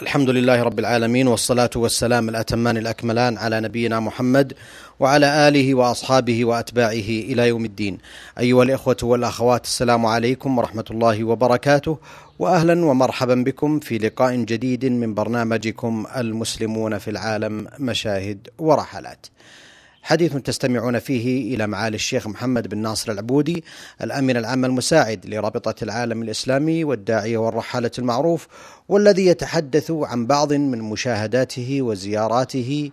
الحمد لله رب العالمين والصلاة والسلام الأتمان الأكملان على نبينا محمد وعلى آله وأصحابه وأتباعه إلى يوم الدين. أيها الإخوة والأخوات السلام عليكم ورحمة الله وبركاته وأهلا ومرحبا بكم في لقاء جديد من برنامجكم المسلمون في العالم مشاهد ورحلات. حديث تستمعون فيه إلى معالي الشيخ محمد بن ناصر العبودي الأمين العام المساعد لرابطة العالم الإسلامي والداعية والرحالة المعروف والذي يتحدث عن بعض من مشاهداته وزياراته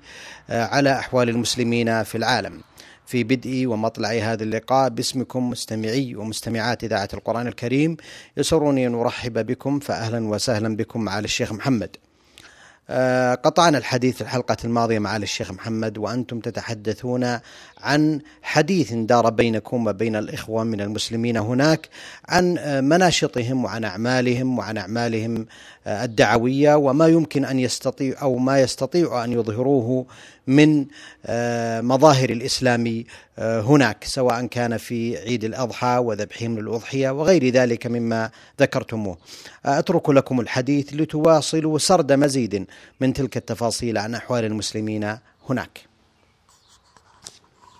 آه، على أحوال المسلمين في العالم. في بدء ومطلع هذا اللقاء باسمكم مستمعي ومستمعات إذاعة القرآن الكريم يسرني أن أرحب بكم فأهلا وسهلا بكم معالي الشيخ محمد. قطعنا الحديث الحلقة الماضية مع الشيخ محمد وأنتم تتحدثون عن حديث دار بينكم وبين الإخوة من المسلمين هناك عن آه، مناشطهم وعن أعمالهم وعن أعمالهم آه، الدعوية وما يمكن أن يستطيع أو ما يستطيع أن يظهروه من مظاهر الإسلام هناك سواء كان في عيد الأضحى وذبحهم للأضحية وغير ذلك مما ذكرتموه. أترك لكم الحديث لتواصلوا سرد مزيد. من تلك التفاصيل عن أحوال المسلمين هناك.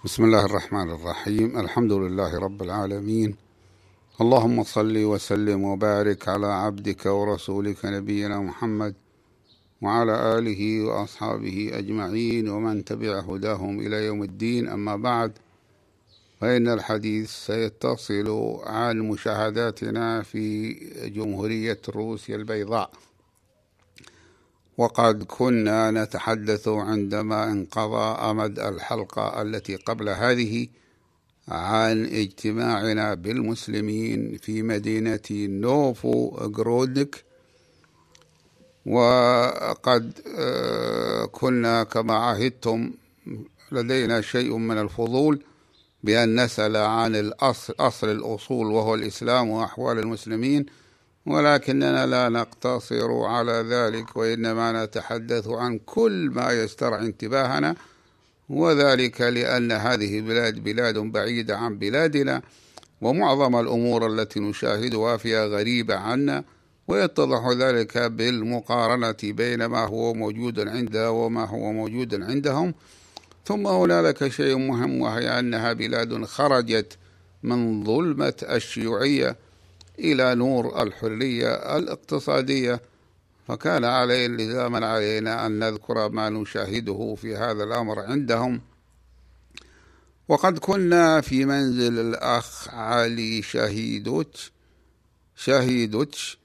بسم الله الرحمن الرحيم. الحمد لله رب العالمين. اللهم صل وسلم وبارك على عبدك ورسولك نبينا محمد وعلى آله وأصحابه أجمعين ومن تبع هداهم إلى يوم الدين. أما بعد فإن الحديث سيتصل عن مشاهداتنا في جمهورية روسيا البيضاء. وقد كنا نتحدث عندما انقضى أمد الحلقة التي قبل هذه عن اجتماعنا بالمسلمين في مدينة نوفو غرودك. وقد آه، كنا كما عهدتم لدينا شيء من الفضول بأن نسأل عن الأصل أصل الأصول وهو الإسلام وأحوال المسلمين. ولكننا لا نقتصر على ذلك وإنما نتحدث عن كل ما يسترعي انتباهنا وذلك لأن هذه بلاد بلاد بعيدة عن بلادنا ومعظم الأمور التي نشاهدها فيها غريبة عنا ويتضح ذلك بالمقارنة بين ما هو موجود عندنا وما هو موجود عندهم. ثم هنالك شيء مهم وهي أنها بلاد خرجت من ظلمة الشيوعية إلى نور الحرية الاقتصادية. فكان عليه لزاما علينا أن نذكر ما نشاهده في هذا الأمر عندهم. وقد كنا في منزل الأخ علي شهيدوتش شهيدوتش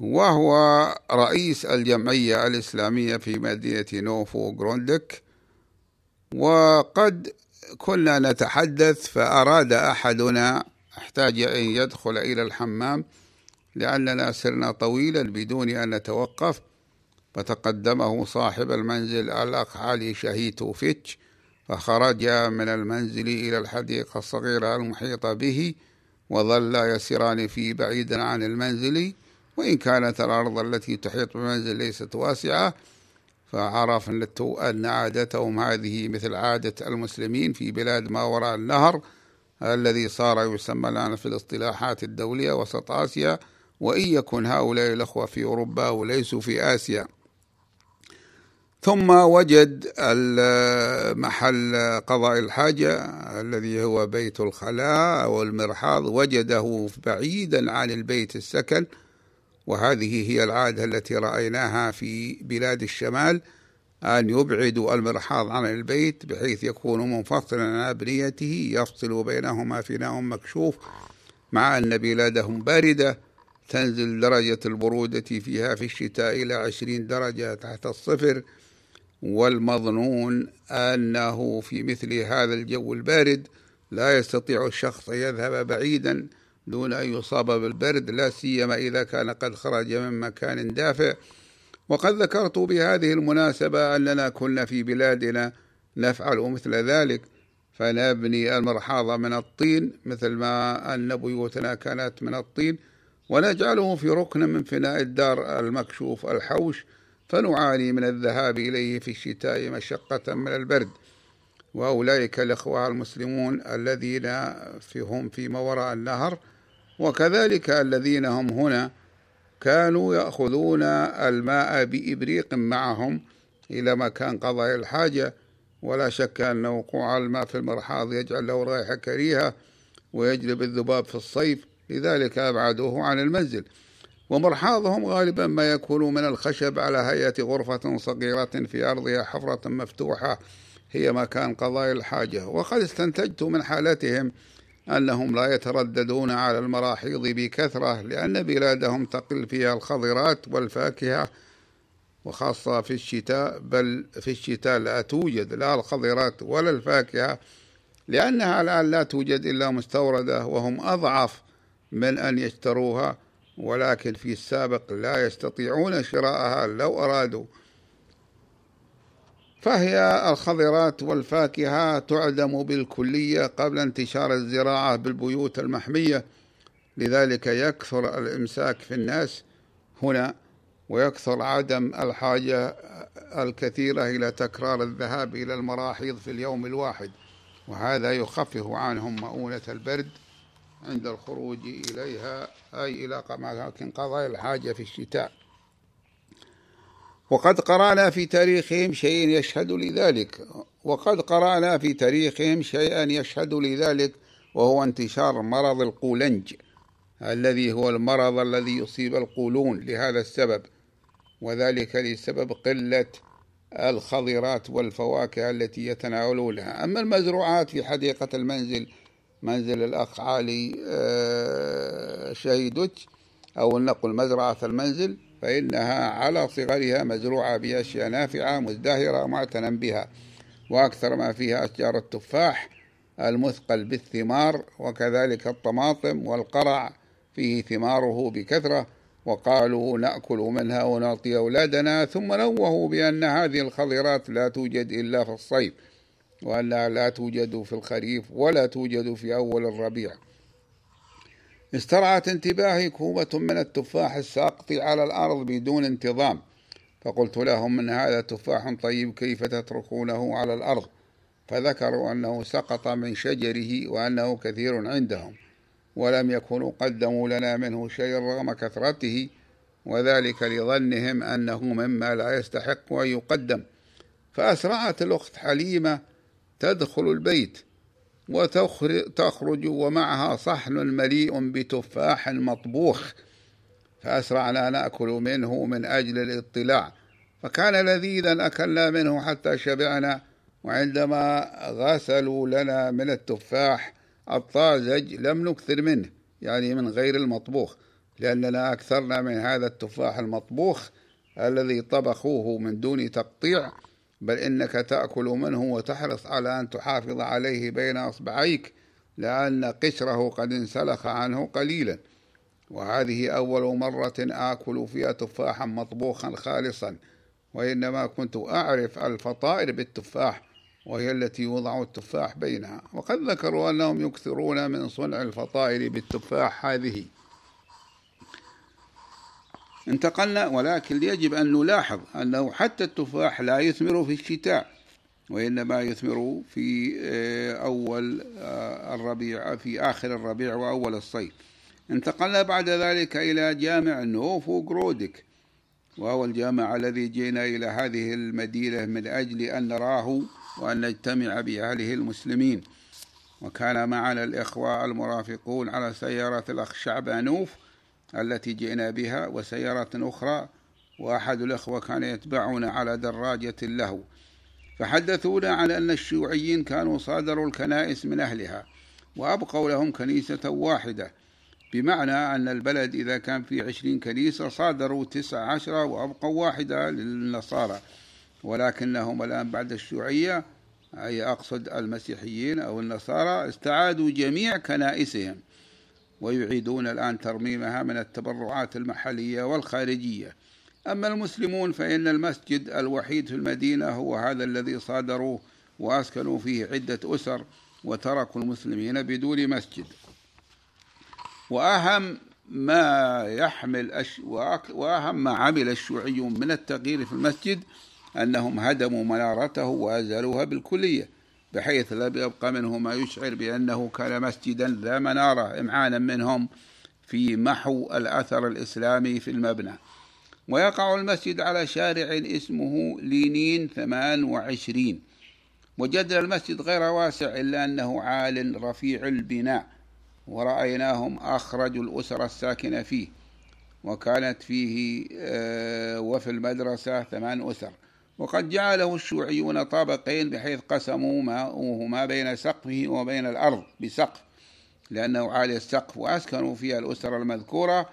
وهو رئيس الجمعية الإسلامية في مدينة نوفو غروندك. وقد كنا نتحدث فأراد أحدنا أحتاج أن يدخل إلى الحمام لأننا سرنا طويلا بدون أن نتوقف. فتقدمه صاحب المنزل الأخ علي شهيتوفيتش فخرج من المنزل إلى الحديقة الصغيرة المحيطة به وظل يسيران في بعيدا عن المنزل. وإن كانت الأرض التي تحيط بالمنزل ليست واسعة فعرفنا أن عادتهم هذه مثل عادة المسلمين في بلاد ما وراء النهر. الذي صار يسمى الآن في الاصطلاحات الدولية وسط آسيا وإن يكن هؤلاء الأخوة في أوروبا وليسوا في آسيا. ثم وجد محل قضاء الحاجة الذي هو بيت الخلاء أو المرحاض وجده بعيدا عن البيت السكن وهذه هي العادة التي رأيناها في بلاد الشمال. أن يبعدوا المرحاض عن البيت بحيث يكون منفصلا عن أبنيته يفصل بينهما فناء مكشوف مع أن بلادهم باردة تنزل درجة البرودة فيها في الشتاء إلى عشرين درجة تحت الصفر. والمظنون أنه في مثل هذا الجو البارد لا يستطيع الشخص أن يذهب بعيدا دون أن يصاب بالبرد لا سيما إذا كان قد خرج من مكان دافئ. وقد ذكرت بهذه المناسبة أننا كنا في بلادنا نفعل مثل ذلك فنبني المرحاض من الطين مثل ما أن بيوتنا كانت من الطين ونجعله في ركن من فناء الدار المكشوف الحوش فنعاني من الذهاب إليه في الشتاء مشقة من البرد. وأولئك الإخوة المسلمون الذين في ما وراء النهر وكذلك الذين هم هنا كانوا يأخذون الماء بإبريق معهم إلى مكان قضاء الحاجة. ولا شك أن وقوع الماء في المرحاض يجعل له رائحة كريهة ويجلب الذباب في الصيف لذلك أبعدوه عن المنزل. ومرحاضهم غالبا ما يكون من الخشب على هيئة غرفة صغيرة في أرضها حفرة مفتوحة هي مكان قضاء الحاجة. وقد استنتجت من حالتهم أنهم لا يترددون على المراحيض بكثرة لأن بلادهم تقل فيها الخضرات والفاكهة وخاصة في الشتاء بل في الشتاء لا توجد لا الخضرات ولا الفاكهة لأنها الآن لا توجد إلا مستوردة وهم أضعف من أن يشتروها ولكن في السابق لا يستطيعون شراءها لو أرادوا. فهي الخضرات والفاكهة تعدم بالكلية قبل انتشار الزراعة بالبيوت المحمية. لذلك يكثر الإمساك في الناس هنا ويكثر عدم الحاجة الكثيرة إلى تكرار الذهاب إلى المراحيض في اليوم الواحد. وهذا يخفف عنهم مؤونة البرد عند الخروج إليها أي إلى أماكن قضاء الحاجة في الشتاء. وقد قرأنا في تاريخهم شيء يشهد لذلك. وقد قرأنا في تاريخهم شيئا يشهد لذلك وهو انتشار مرض القولنج الذي هو المرض الذي يصيب القولون لهذا السبب وذلك لسبب قلة الخضرات والفواكه التي يتناولونها. أما المزروعات في حديقة المنزل منزل الأخ علي آه، شهيدوتش أو نقل مزرعة المنزل فإنها على صغرها مزروعة بأشياء نافعة مزدهرة معتنى بها وأكثر ما فيها أشجار التفاح المثقل بالثمار وكذلك الطماطم والقرع فيه ثماره بكثرة وقالوا نأكل منها ونعطي أولادنا ثم نوهوا بأن هذه الخضرات لا توجد إلا في الصيف وأنها لا توجد في الخريف ولا توجد في أول الربيع. استرعت انتباهي كومة من التفاح الساقط على الأرض بدون انتظام. فقلت لهم إن هذا تفاح طيب كيف تتركونه على الأرض؟ فذكروا أنه سقط من شجره وأنه كثير عندهم ولم يكونوا قدموا لنا منه شيء رغم كثرته وذلك لظنهم أنه مما لا يستحق أن يقدم. فأسرعت الأخت حليمة تدخل البيت. وتخرج ومعها صحن مليء بتفاح مطبوخ فأسرعنا نأكل منه من أجل الاطلاع. فكان لذيذا أكلنا منه حتى شبعنا وعندما غسلوا لنا من التفاح الطازج لم نكثر منه يعني من غير المطبوخ. لأننا أكثرنا من هذا التفاح المطبوخ الذي طبخوه من دون تقطيع. بل إنك تأكل منه وتحرص على أن تحافظ عليه بين أصبعيك لأن قشره قد انسلخ عنه قليلا. وهذه أول مرة آكل فيها تفاحا مطبوخا خالصا. وإنما كنت أعرف الفطائر بالتفاح وهي التي يوضع التفاح بينها. وقد ذكروا أنهم يكثرون من صنع الفطائر بالتفاح هذه. انتقلنا ولكن يجب أن نلاحظ أنه حتى التفاح لا يثمر في الشتاء وإنما يثمر في آه، أول آه، الربيع في آخر الربيع وأول الصيف. انتقلنا بعد ذلك إلى جامع نوفو جرودك وهو الجامع الذي جئنا إلى هذه المدينة من أجل أن نراه وأن نجتمع بأهله المسلمين. وكان معنا الإخوة المرافقون على سيارة الأخ شعبانوف التي جئنا بها وسيارة أخرى وأحد الأخوة كان يتبعنا على دراجة له. فحدثونا عن أن الشيوعيين كانوا صادروا الكنائس من أهلها وأبقوا لهم كنيسة واحدة. بمعنى أن البلد إذا كان فيه عشرين كنيسة صادروا تسع عشرة وأبقوا واحدة للنصارى. ولكنهم الآن بعد الشيوعية أي أقصد المسيحيين أو النصارى استعادوا جميع كنائسهم. ويعيدون الآن ترميمها من التبرعات المحلية والخارجية. أما المسلمون فإن المسجد الوحيد في المدينة هو هذا الذي صادروه وأسكنوا فيه عدة أسر وتركوا المسلمين بدون مسجد. وأهم ما يحمل أش... وأهم ما عمل الشيوعيون من التغيير في المسجد أنهم هدموا منارته وأزالوها بالكلية. بحيث لا يبقى منه ما يشعر بأنه كان مسجدا ذا منارة إمعانا منهم في محو الأثر الإسلامي في المبنى. ويقع المسجد على شارع اسمه لينين 28 وجدنا المسجد غير واسع إلا أنه عال رفيع البناء ورأيناهم أخرجوا الأسر الساكنة فيه. وكانت فيه آه، وفي المدرسة ثمان أسر. وقد جعله الشيوعيون طابقين بحيث قسموا ما بين سقفه وبين الأرض بسقف لأنه عالي السقف وأسكنوا فيها الأسر المذكورة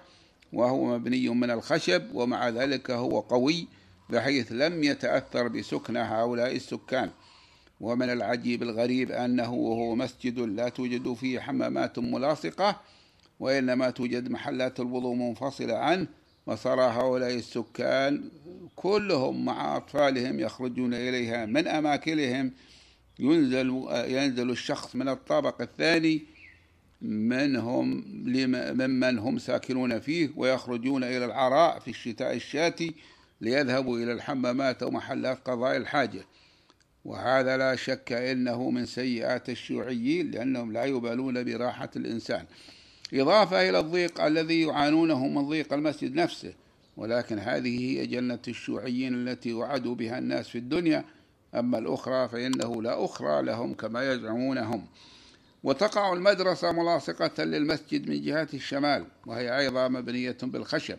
وهو مبني من الخشب ومع ذلك هو قوي بحيث لم يتأثر بسكن هؤلاء السكان. ومن العجيب الغريب أنه وهو مسجد لا توجد فيه حمامات ملاصقة وإنما توجد محلات الوضوء منفصلة عنه وصار هؤلاء السكان كلهم مع أطفالهم يخرجون إليها من أماكنهم. ينزل ينزل الشخص من الطابق الثاني منهم ممن هم ساكنون فيه ويخرجون إلى العراء في الشتاء الشاتي ليذهبوا إلى الحمامات أو محلات قضاء الحاجة. وهذا لا شك إنه من سيئات الشيوعيين لأنهم لا يبالون براحة الإنسان. إضافة إلى الضيق الذي يعانونه من ضيق المسجد نفسه ولكن هذه هي جنة الشيوعيين التي وعدوا بها الناس في الدنيا أما الأخرى فإنه لا أخرى لهم كما يزعمون هم وتقع المدرسة ملاصقة للمسجد من جهة الشمال وهي أيضا مبنية بالخشب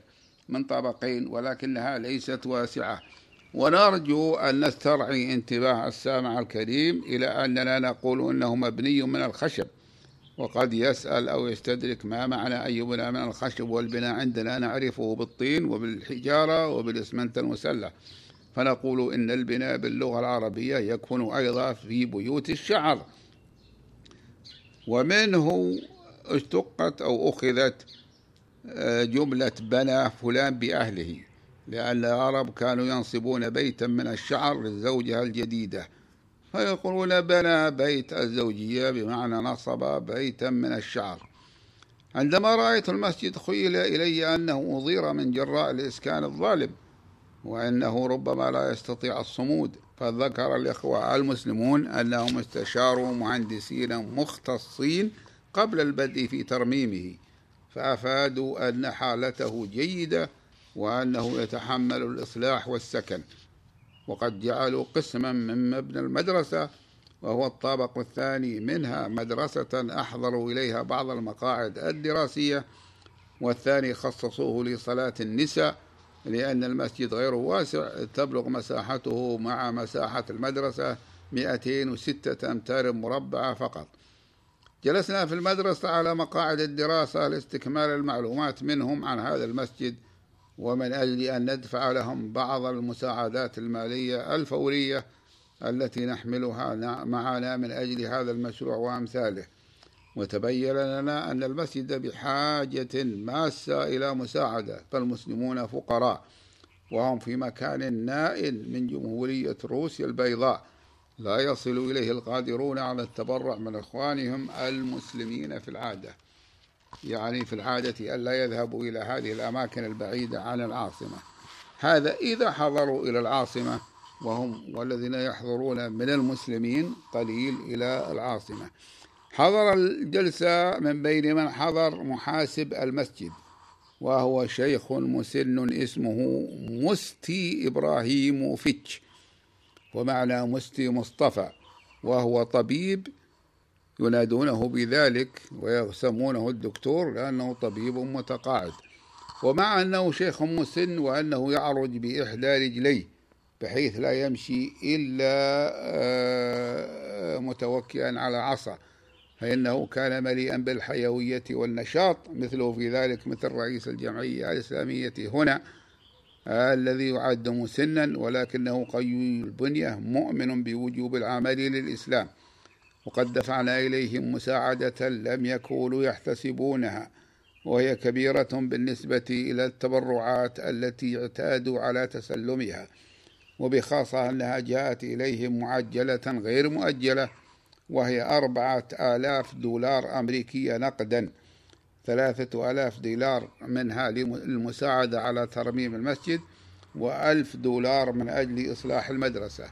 من طابقين ولكنها ليست واسعة. ونرجو أن نسترعي انتباه السامع الكريم إلى أننا نقول أنه مبني من الخشب. وقد يسأل أو يستدرك ما معنى يبنى من الخشب والبناء عندنا نعرفه بالطين وبالحجارة وبالإسمنت المسلح. فنقول إن البناء باللغة العربية يكون أيضا في بيوت الشعر. ومنه اشتقت أو أخذت آه، جملة بنى فلان بأهله لأن العرب كانوا ينصبون بيتا من الشعر للزوجة الجديدة. فيقولون بنى بيت الزوجية بمعنى نصب بيتا من الشعر. عندما رأيت المسجد خيل إلي أنه أضير من جراء الإسكان الظالم وأنه ربما لا يستطيع الصمود فذكر الإخوة المسلمون أنهم استشاروا مهندسين مختصين قبل البدء في ترميمه فأفادوا أن حالته جيدة وأنه يتحمل الإصلاح والسكن. وقد جعلوا قسما من مبنى المدرسة وهو الطابق الثاني منها مدرسة أحضروا إليها بعض المقاعد الدراسية والثاني خصصوه لصلاة النساء لأن المسجد غير واسع تبلغ مساحته مع مساحة المدرسة 206 أمتار مربعة فقط. جلسنا في المدرسة على مقاعد الدراسة لاستكمال المعلومات منهم عن هذا المسجد ومن أجل أن ندفع لهم بعض المساعدات المالية الفورية التي نحملها معنا من أجل هذا المشروع وأمثاله. وتبين لنا أن المسجد بحاجة ماسة إلى مساعدة فالمسلمون فقراء وهم في مكان نائل من جمهورية روسيا البيضاء. لا يصل إليه القادرون على التبرع من إخوانهم المسلمين في العادة. يعني في العادة ألا يذهبوا إلى هذه الأماكن البعيدة عن العاصمة. هذا إذا حضروا إلى العاصمة وهم والذين يحضرون من المسلمين قليل إلى العاصمة. حضر الجلسة من بين من حضر محاسب المسجد وهو شيخ مسن اسمه مستي إبراهيم فتش ومعنى مستي مصطفى وهو طبيب ينادونه بذلك ويسمونه الدكتور لأنه طبيب متقاعد. ومع أنه شيخ مسن وأنه يعرج بإحدى رجليه بحيث لا يمشي إلا آه، متوكئا على عصا. فإنه كان مليئا بالحيوية والنشاط مثله في ذلك مثل رئيس الجمعية الإسلامية هنا الذي يعد مسنا ولكنه قوي البنية مؤمن بوجوب العمل للإسلام. وقد دفعنا إليهم مساعدة لم يكونوا يحتسبونها وهي كبيرة بالنسبة إلى التبرعات التي اعتادوا على تسلمها وبخاصة أنها جاءت إليهم معجلة غير مؤجلة وهي أربعة آلاف دولار أمريكية نقدا ثلاثة آلاف دولار منها للمساعدة على ترميم المسجد وألف دولار من أجل إصلاح المدرسة.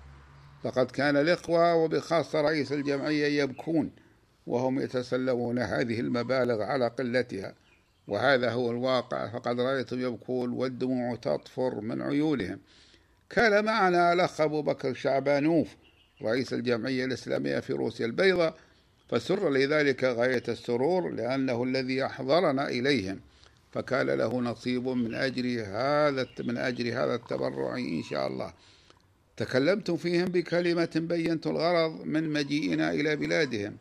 لقد كان الإخوة وبخاصة رئيس الجمعية يبكون وهم يتسلمون هذه المبالغ على قلتها. وهذا هو الواقع فقد رأيتم يبكون والدموع تطفر من عيونهم. كان معنا الأخ أبو بكر شعبانوف رئيس الجمعية الإسلامية في روسيا البيضاء فسر لذلك غاية السرور لأنه الذي أحضرنا إليهم. فكان له نصيب من أجر هذا من أجر هذا التبرع إن شاء الله. تكلمت فيهم بكلمة بينت الغرض من مجيئنا إلى بلادهم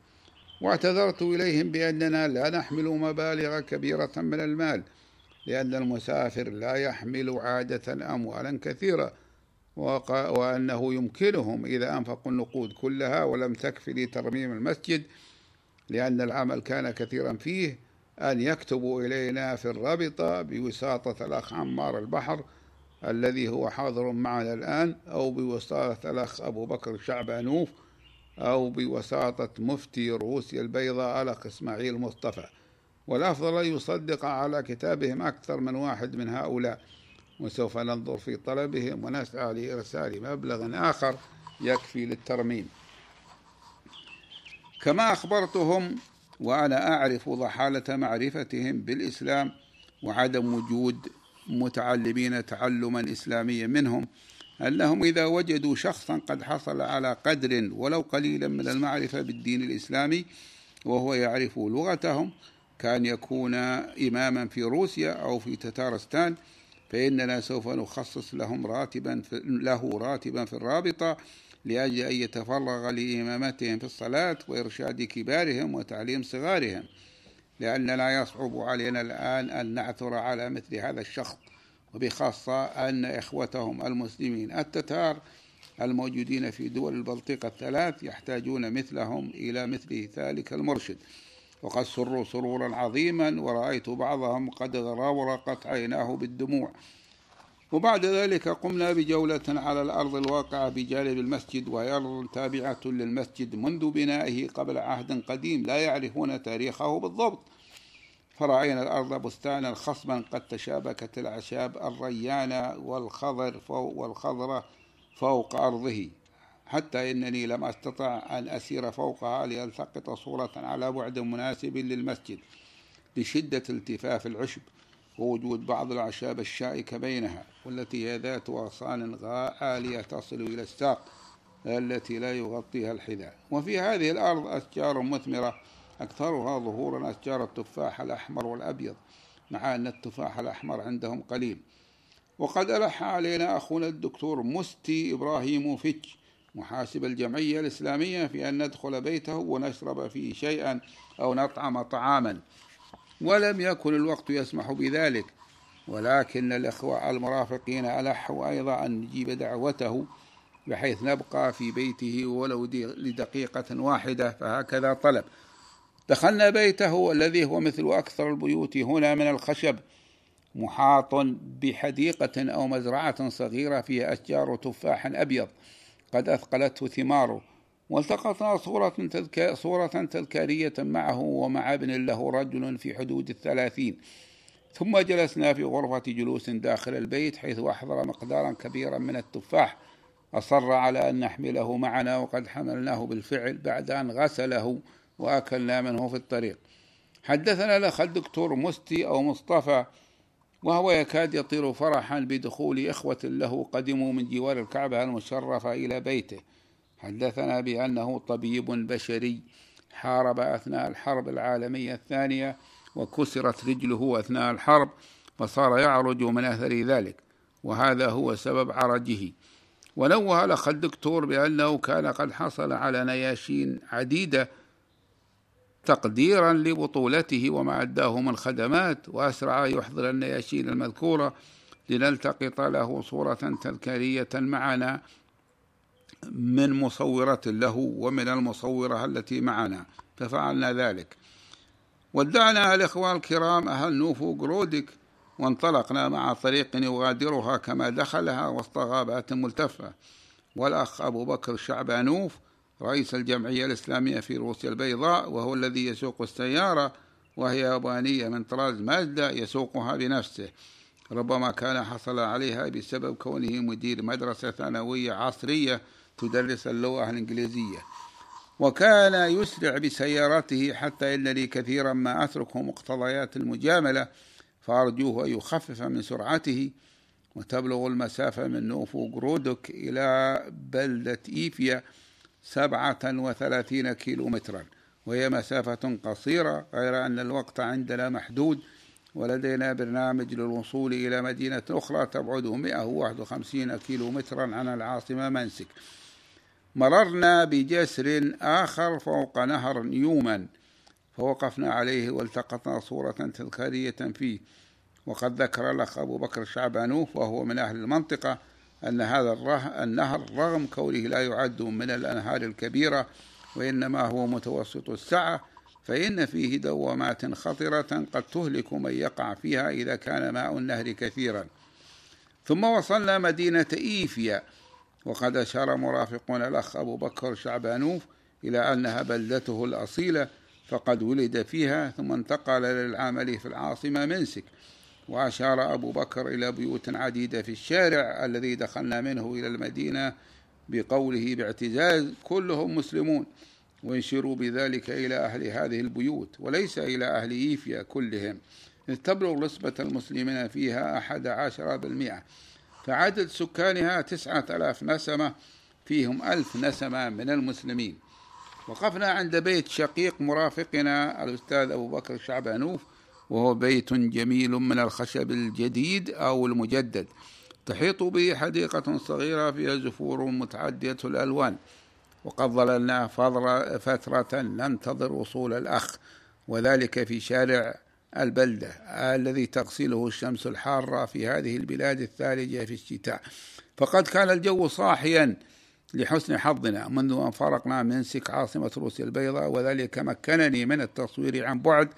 واعتذرت إليهم بأننا لا نحمل مبالغ كبيرة من المال لأن المسافر لا يحمل عادة أموالا كثيرة وأنه يمكنهم إذا أنفقوا النقود كلها ولم تكفي لترميم المسجد لأن العمل كان كثيرا فيه أن يكتبوا إلينا في الرابطة بوساطة الأخ عمار البحر الذي هو حاضر معنا الآن أو بوساطة الأخ أبو بكر شعبانوف أو بوساطة مفتي روسيا البيضاء الأخ إسماعيل مصطفى. والأفضل أن يصدق على كتابهم أكثر من واحد من هؤلاء. وسوف ننظر في طلبهم ونسعى لإرسال مبلغ آخر يكفي للترميم. كما أخبرتهم وأنا أعرف ضحالة معرفتهم بالإسلام وعدم وجود متعلمين تعلما إسلاميا منهم أنهم إذا وجدوا شخصا قد حصل على قدر ولو قليلا من المعرفة بالدين الإسلامي وهو يعرف لغتهم كان يكون إماما في روسيا أو في تتارستان فإننا سوف نخصص لهم راتبا في له راتبا في الرابطة لأجل أن يتفرغ لإمامتهم في الصلاة وإرشاد كبارهم وتعليم صغارهم. لأن لا يصعب علينا الآن أن نعثر على مثل هذا الشخص وبخاصة أن إخوتهم المسلمين. التتار الموجودين في دول البلطيق الثلاث يحتاجون مثلهم إلى مثل ذلك المرشد. وقد سروا سرورا عظيما ورأيت بعضهم قد غرقت عيناه بالدموع. وبعد ذلك قمنا بجولة على الأرض الواقعة بجانب المسجد وهي أرض تابعة للمسجد منذ بنائه قبل عهد قديم لا يعرفون تاريخه بالضبط. فرأينا الأرض بستانا خصبا قد تشابكت الأعشاب الريانة والخضر فوق والخضرة فوق أرضه. حتى إنني لم أستطع أن أسير فوقها لألتقط صورة على بعد مناسب للمسجد لشدة التفاف العشب. ووجود بعض الأعشاب الشائكة بينها والتي هي ذات أغصان عالية تصل إلى الساق التي لا يغطيها الحذاء. وفي هذه الأرض أشجار مثمرة أكثرها ظهورا أشجار التفاح الأحمر والأبيض مع أن التفاح الأحمر عندهم قليل. وقد ألح علينا أخونا الدكتور مستي إبراهيم فيتش محاسب الجمعية الإسلامية في أن ندخل بيته ونشرب فيه شيئا أو نطعم طعاما. ولم يكن الوقت يسمح بذلك. ولكن الإخوة المرافقين ألحوا أيضا أن نجيب دعوته بحيث نبقى في بيته ولو لدقيقة واحدة فهكذا طلب. دخلنا بيته الذي هو مثل أكثر البيوت هنا من الخشب محاط بحديقة أو مزرعة صغيرة فيها أشجار تفاح أبيض قد أثقلته ثماره. والتقطنا صورة. صورة تذكارية معه ومع ابن له رجل في حدود الثلاثين. ثم جلسنا في غرفة جلوس داخل البيت حيث أحضر مقدارا كبيرا من التفاح. أصر على أن نحمله معنا وقد حملناه بالفعل بعد أن غسله وأكلنا منه في الطريق. حدثنا الأخ الدكتور مستي أو مصطفى وهو يكاد يطير فرحا بدخول إخوة له قدموا من جوار الكعبة المشرفة إلى بيته. حدثنا بأنه طبيب بشري حارب أثناء الحرب العالمية الثانية وكسرت رجله أثناء الحرب فصار يعرج من أثر ذلك وهذا هو سبب عرجه. ونوه الأخ الدكتور بأنه كان قد حصل على نياشين عديدة تقديرا لبطولته وما أداه من خدمات وأسرع يحضر النياشين المذكورة لنلتقط له صورة تذكارية معنا. من مصورة له ومن المصورة التي معنا ففعلنا ذلك. ودعنا الإخوة الكرام أهل نوفو جرودك وانطلقنا مع طريق يغادرها كما دخلها وسط غابات ملتفة. والأخ أبو بكر شعبانوف رئيس الجمعية الإسلامية في روسيا البيضاء وهو الذي يسوق السيارة وهي يابانية من طراز مازدا يسوقها بنفسه. ربما كان حصل عليها بسبب كونه مدير مدرسة ثانوية عصرية تدرس اللغة الإنجليزية. وكان يسرع بسيارته حتى إنني كثيرا ما أترك مقتضيات المجاملة فأرجوه أن يخفف من سرعته وتبلغ المسافة من نوفو جرودك إلى بلدة إيفيا سبعة وثلاثين كيلو مترا وهي مسافة قصيرة غير أن الوقت عندنا محدود ولدينا برنامج للوصول إلى مدينة أخرى تبعد 151 كيلو مترا عن العاصمة منسك مررنا بجسر آخر فوق نهر نيومان فوقفنا عليه والتقطنا صورة تذكارية فيه. وقد ذكر الأخ أبو بكر شعبانوف وهو من أهل المنطقة أن هذا النهر رغم كونه لا يعد من الأنهار الكبيرة وإنما هو متوسط السعة فإن فيه دوامات خطرة قد تهلك من يقع فيها إذا كان ماء النهر كثيرا. ثم وصلنا مدينة إيفيا وقد أشار مرافقنا الأخ أبو بكر شعبانوف إلى أنها بلدته الأصيلة فقد ولد فيها ثم انتقل للعمل في العاصمة منسك. وأشار أبو بكر إلى بيوت عديدة في الشارع الذي دخلنا منه إلى المدينة بقوله باعتزاز كلهم مسلمون. ويشيروا بذلك إلى أهل هذه البيوت وليس إلى أهل إيفيا كلهم. إذ تبلغ نسبة المسلمين فيها أحد عشر بالمئة. فعدد سكانها تسعة ألاف نسمة فيهم ألف نسمة من المسلمين. وقفنا عند بيت شقيق مرافقنا الأستاذ أبو بكر شعبانوف وهو بيت جميل من الخشب الجديد أو المجدد. تحيط به حديقة صغيرة فيها زفور متعدية الألوان. وقد ظللنا فترة ننتظر وصول الأخ وذلك في شارع البلدة الذي تغسله الشمس الحارة في هذه البلاد الثالجة في الشتاء. فقد كان الجو صاحيا لحسن حظنا منذ أن فرقنا منسك عاصمة روسيا البيضاء وذلك مكنني من التصوير عن بعد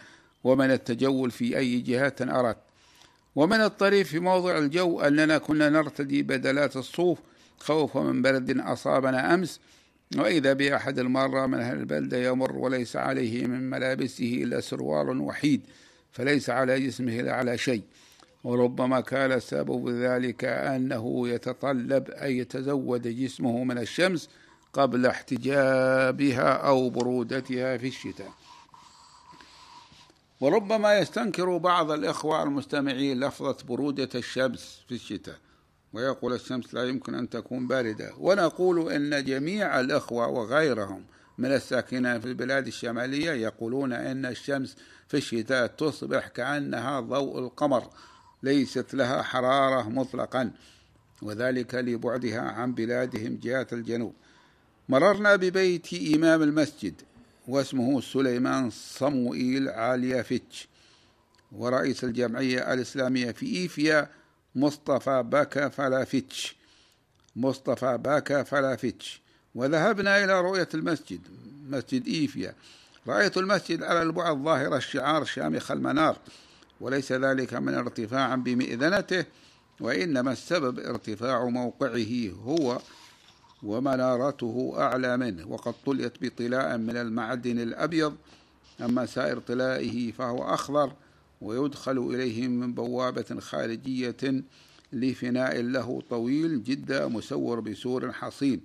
ومن التجول في أي جهة أردت. ومن الطريف في موضع الجو أننا كنا نرتدي بدلات الصوف خوفا من برد أصابنا أمس وإذا بأحد المارة من أهل البلدة يمر وليس عليه من ملابسه إلا سروال وحيد. فليس على جسمه إلا على شيء. وربما كان السبب ذلك أنه يتطلب أن يتزود جسمه من الشمس قبل احتجابها أو برودتها في الشتاء. وربما يستنكر بعض الإخوة المستمعين لفظة برودة الشمس في الشتاء. ويقول الشمس لا يمكن أن تكون باردة. ونقول إن جميع الإخوة وغيرهم من الساكنين في البلاد الشمالية يقولون إن الشمس في الشتاء تصبح كأنها ضوء القمر ليست لها حرارة مطلقا وذلك لبعدها عن بلادهم جهة الجنوب. مررنا ببيت إمام المسجد واسمه سليمان صموئيل عالية فيتش ورئيس الجمعية الإسلامية في إيفيا مصطفى باكا فلافيتش مصطفى باكا فلافيتش وذهبنا إلى رؤية المسجد مسجد إيفيا. رأيت المسجد على البعد ظاهر الشعار شامخ المنار وليس ذلك من ارتفاع بمئذنته وإنما السبب ارتفاع موقعه هو ومنارته أعلى منه وقد طليت بطلاء من المعدن الأبيض. أما سائر طلائه فهو أخضر ويدخل إليه من بوابة خارجية لفناء له طويل جدا مسور بسور حصين.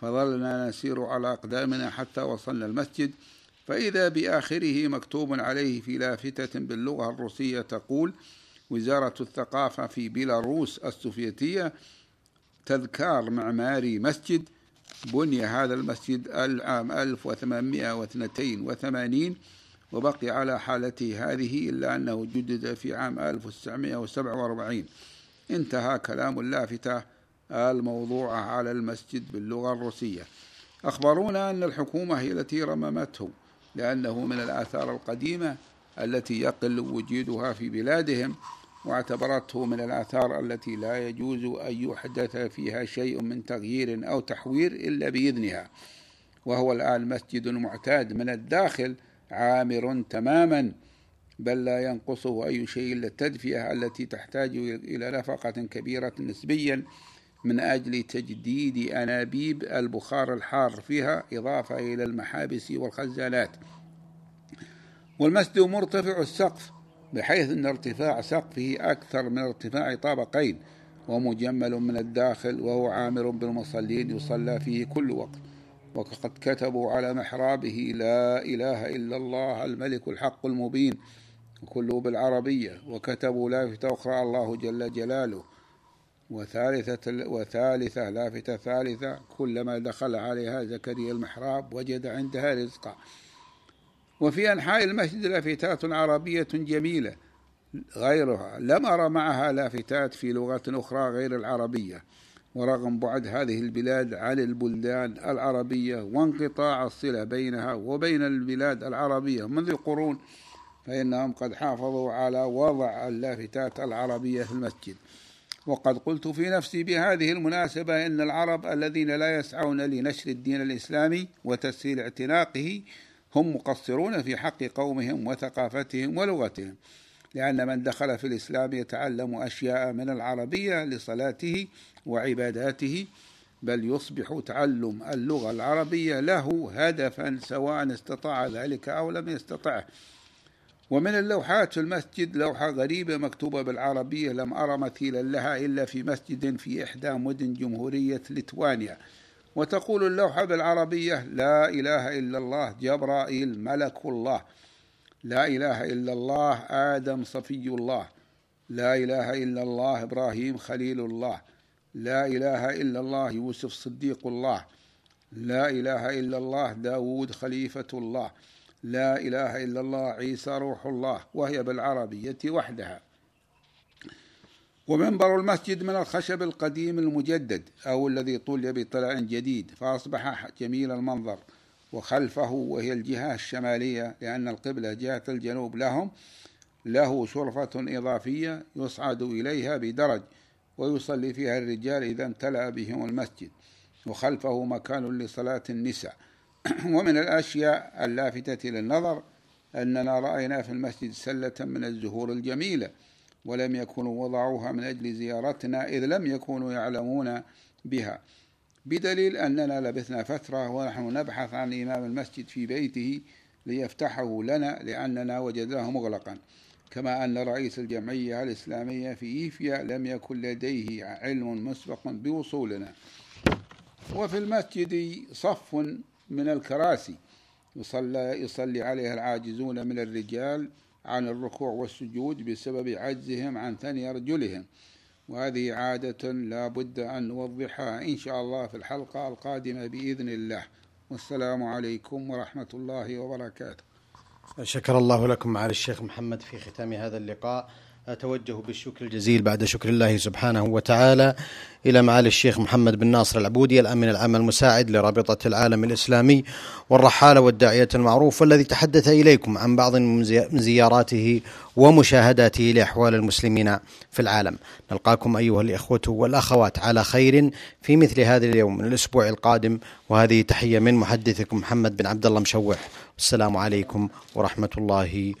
فظلنا نسير على أقدامنا حتى وصلنا المسجد فإذا بآخره مكتوب عليه في لافتة باللغة الروسية تقول وزارة الثقافة في بيلاروس السوفيتية تذكار معماري مسجد بني هذا المسجد العام 1882 وبقي على حالته هذه إلا أنه جدد في عام 1947 انتهى كلام اللافتة. الموضوعة على المسجد باللغة الروسية. أخبرونا أن الحكومة هي التي رممته لأنه من الآثار القديمة التي يقل وجودها في بلادهم واعتبرته من الآثار التي لا يجوز أن يحدث فيها شيء من تغيير أو تحوير إلا بإذنها. وهو الآن مسجد معتاد من الداخل عامر تماما بل لا ينقصه أي شيء إلا التدفئة التي تحتاج إلى نفقة كبيرة نسبيا. من أجل تجديد أنابيب البخار الحار فيها إضافة إلى المحابس والخزانات والمسجد مرتفع السقف بحيث أن ارتفاع سقفه أكثر من ارتفاع طابقين ومجمل من الداخل وهو عامر بالمصلين يصلى فيه كل وقت. وقد كتبوا على محرابه لا إله إلا الله الملك الحق المبين كله بالعربية. وكتبوا لافتة أخرى الله جل جلاله وثالثة وثالثة لافتة ثالثة كلما دخل عليها زكريا المحراب وجد عندها رزقا. وفي أنحاء المسجد لافتات عربية جميلة غيرها. لم أرى معها لافتات في لغة أخرى غير العربية. ورغم بعد هذه البلاد عن البلدان العربية وانقطاع الصلة بينها وبين البلاد العربية منذ قرون فإنهم قد حافظوا على وضع اللافتات العربية في المسجد. وقد قلت في نفسي بهذه المناسبة إن العرب الذين لا يسعون لنشر الدين الإسلامي وتسهيل اعتناقه هم مقصرون في حق قومهم وثقافتهم ولغتهم لأن من دخل في الإسلام يتعلم أشياء من العربية لصلاته وعباداته بل يصبح تعلم اللغة العربية له هدفا سواء استطاع ذلك أو لم يستطعه. ومن اللوحات في المسجد لوحة غريبة مكتوبة بالعربية لم أرى مثيلا لها إلا في مسجد في إحدى مدن جمهورية ليتوانيا. وتقول اللوحة بالعربية لا إله إلا الله جبرائيل ملك الله. لا إله إلا الله آدم صفي الله. لا إله إلا الله إبراهيم خليل الله. لا إله إلا الله يوسف صديق الله. لا إله إلا الله داود خليفة الله. لا إله إلا الله عيسى روح الله وهي بالعربية وحدها. ومنبر المسجد من الخشب القديم المجدد أو الذي طلي بطلع جديد فأصبح جميل المنظر. وخلفه وهي الجهة الشمالية لأن القبلة جهة الجنوب لهم له شرفة إضافية يصعد إليها بدرج ويصلي فيها الرجال إذا امتلأ بهم المسجد. وخلفه مكان لصلاة النساء. ومن الأشياء اللافتة للنظر أننا رأينا في المسجد سلة من الزهور الجميلة ولم يكونوا وضعوها من أجل زيارتنا إذ لم يكونوا يعلمون بها. بدليل أننا لبثنا فترة ونحن نبحث عن إمام المسجد في بيته ليفتحه لنا لأننا وجدناه مغلقا. كما أن رئيس الجمعية الإسلامية في إيفيا لم يكن لديه علم مسبق بوصولنا. وفي المسجد صف من الكراسي. يصلى, يصلي عليها العاجزون من الرجال عن الركوع والسجود بسبب عجزهم عن ثني أرجلهم. وهذه عادة لا بد أن نوضحها إن شاء الله في الحلقة القادمة بإذن الله. والسلام عليكم ورحمة الله وبركاته. شكر الله لكم معالي الشيخ محمد في ختام هذا اللقاء. أتوجه بالشكر الجزيل بعد شكر الله سبحانه وتعالى إلى معالي الشيخ محمد بن ناصر العبودي الأمين العام المساعد لرابطة العالم الإسلامي والرحالة والداعية المعروف والذي تحدث إليكم عن بعض من زياراته ومشاهداته لأحوال المسلمين في العالم. نلقاكم أيها الإخوة والأخوات على خير في مثل هذا اليوم من الأسبوع القادم وهذه تحية من محدثكم محمد بن عبد الله مشوح. والسلام عليكم ورحمة الله